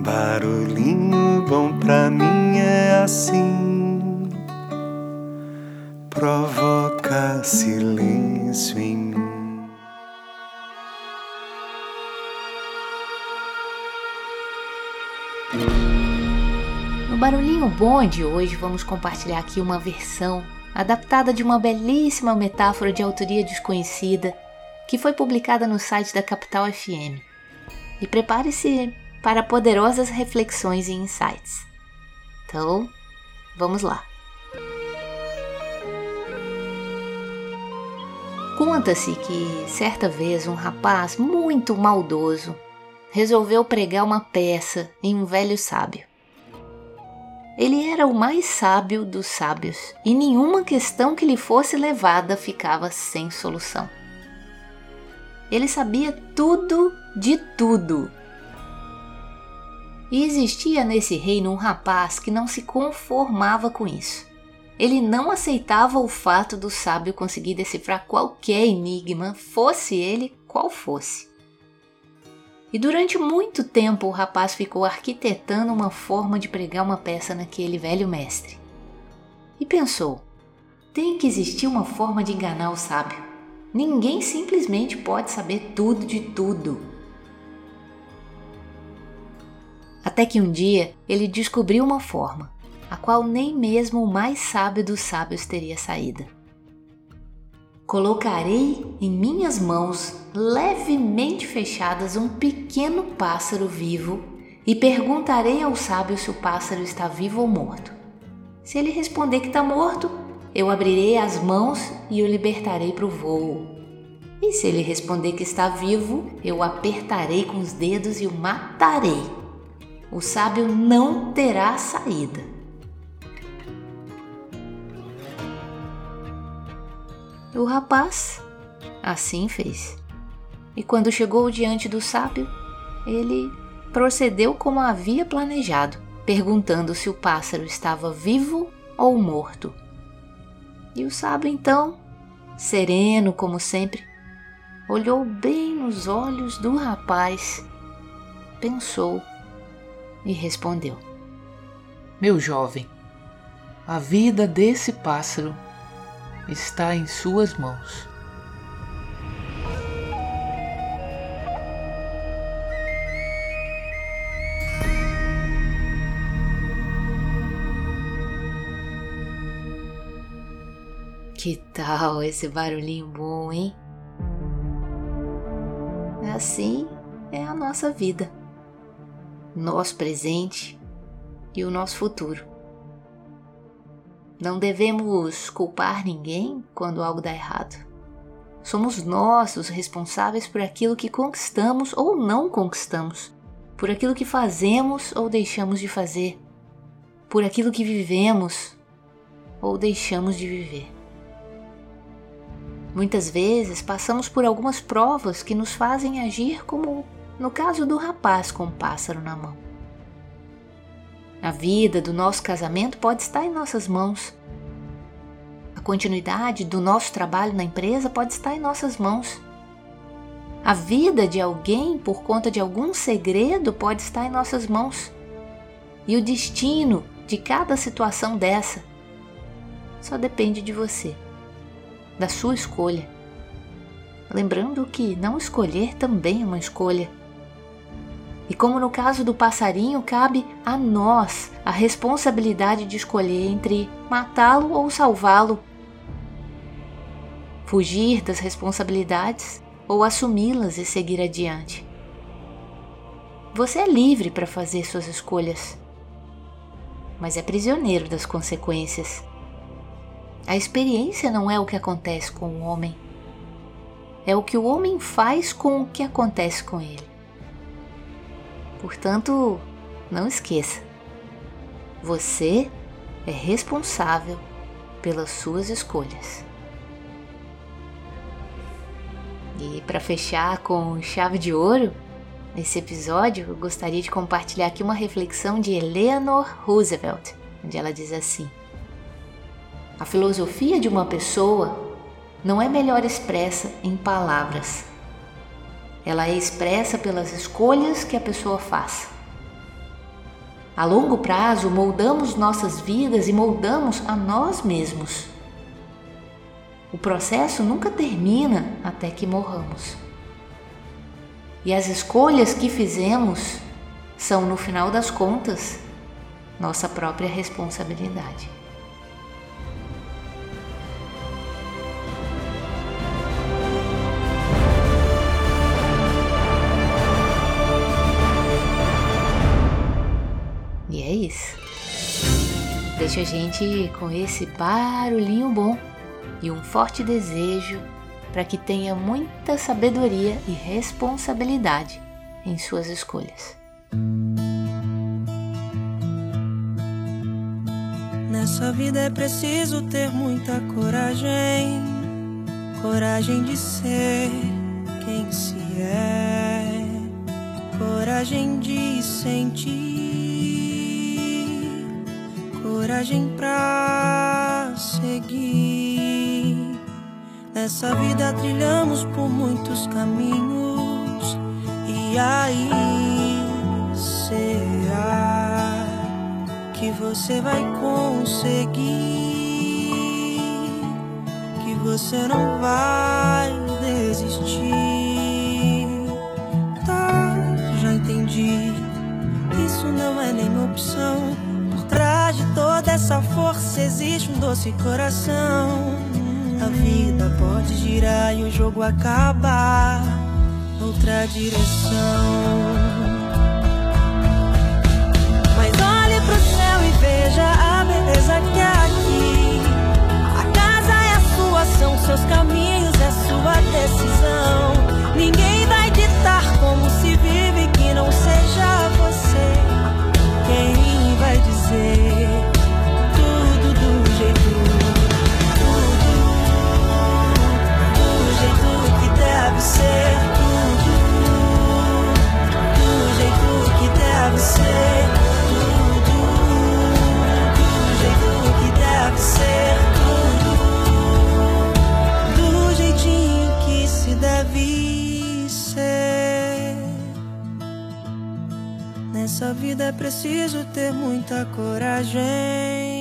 Barulhinho bom pra mim é assim, provoca silêncio em mim. No Barulhinho Bom de hoje, vamos compartilhar aqui uma versão adaptada de uma belíssima metáfora de autoria desconhecida que foi publicada no site da Capital FM. E prepare-se para poderosas reflexões e insights. Então, vamos lá. Conta-se que certa vez um rapaz muito maldoso resolveu pregar uma peça em um velho sábio. Ele era o mais sábio dos sábios e nenhuma questão que lhe fosse levada ficava sem solução. Ele sabia tudo de tudo e existia nesse reino um rapaz que não se conformava com isso. Ele não aceitava o fato do sábio conseguir decifrar qualquer enigma, fosse ele qual fosse. E durante muito tempo o rapaz ficou arquitetando uma forma de pregar uma peça naquele velho mestre. E pensou: tem que existir uma forma de enganar o sábio. Ninguém simplesmente pode saber tudo de tudo. Até que um dia ele descobriu uma forma, a qual nem mesmo o mais sábio dos sábios teria saída. Colocarei em minhas mãos levemente fechadas um pequeno pássaro vivo e perguntarei ao sábio se o pássaro está vivo ou morto. Se ele responder que está morto, eu abrirei as mãos e o libertarei para o voo. E se ele responder que está vivo, eu apertarei com os dedos e o matarei o sábio não terá saída. O rapaz assim fez. E quando chegou diante do sábio, ele procedeu como havia planejado, perguntando se o pássaro estava vivo ou morto. E o sábio então, sereno como sempre, olhou bem nos olhos do rapaz, pensou e respondeu: Meu jovem, a vida desse pássaro está em suas mãos. Que tal esse barulhinho bom, hein? Assim é a nossa vida nosso presente e o nosso futuro. Não devemos culpar ninguém quando algo dá errado. Somos nós os responsáveis por aquilo que conquistamos ou não conquistamos, por aquilo que fazemos ou deixamos de fazer, por aquilo que vivemos ou deixamos de viver. Muitas vezes passamos por algumas provas que nos fazem agir como no caso do rapaz com o pássaro na mão. A vida do nosso casamento pode estar em nossas mãos. A continuidade do nosso trabalho na empresa pode estar em nossas mãos. A vida de alguém por conta de algum segredo pode estar em nossas mãos. E o destino de cada situação dessa só depende de você, da sua escolha. Lembrando que não escolher também é uma escolha. E como no caso do passarinho, cabe a nós a responsabilidade de escolher entre matá-lo ou salvá-lo. Fugir das responsabilidades ou assumi-las e seguir adiante. Você é livre para fazer suas escolhas, mas é prisioneiro das consequências. A experiência não é o que acontece com o homem, é o que o homem faz com o que acontece com ele. Portanto, não esqueça: você é responsável pelas suas escolhas. E para fechar com chave de ouro, nesse episódio eu gostaria de compartilhar aqui uma reflexão de Eleanor Roosevelt, onde ela diz assim: A filosofia de uma pessoa não é melhor expressa em palavras ela é expressa pelas escolhas que a pessoa faz. A longo prazo, moldamos nossas vidas e moldamos a nós mesmos. O processo nunca termina até que morramos. E as escolhas que fizemos são, no final das contas, nossa própria responsabilidade. É isso. Deixa a gente com esse barulhinho bom e um forte desejo para que tenha muita sabedoria e responsabilidade em suas escolhas. Nessa vida é preciso ter muita coragem, coragem de ser quem se é, coragem de sentir, coragem pra seguir. Nessa vida trilhamos por muitos caminhos, e aí será que você vai conseguir? Que você não vai desistir? Tá, já entendi. Isso não é nenhuma opção. Essa força existe um doce coração. A vida pode girar e o jogo acabar outra direção. Nessa vida é preciso ter muita coragem.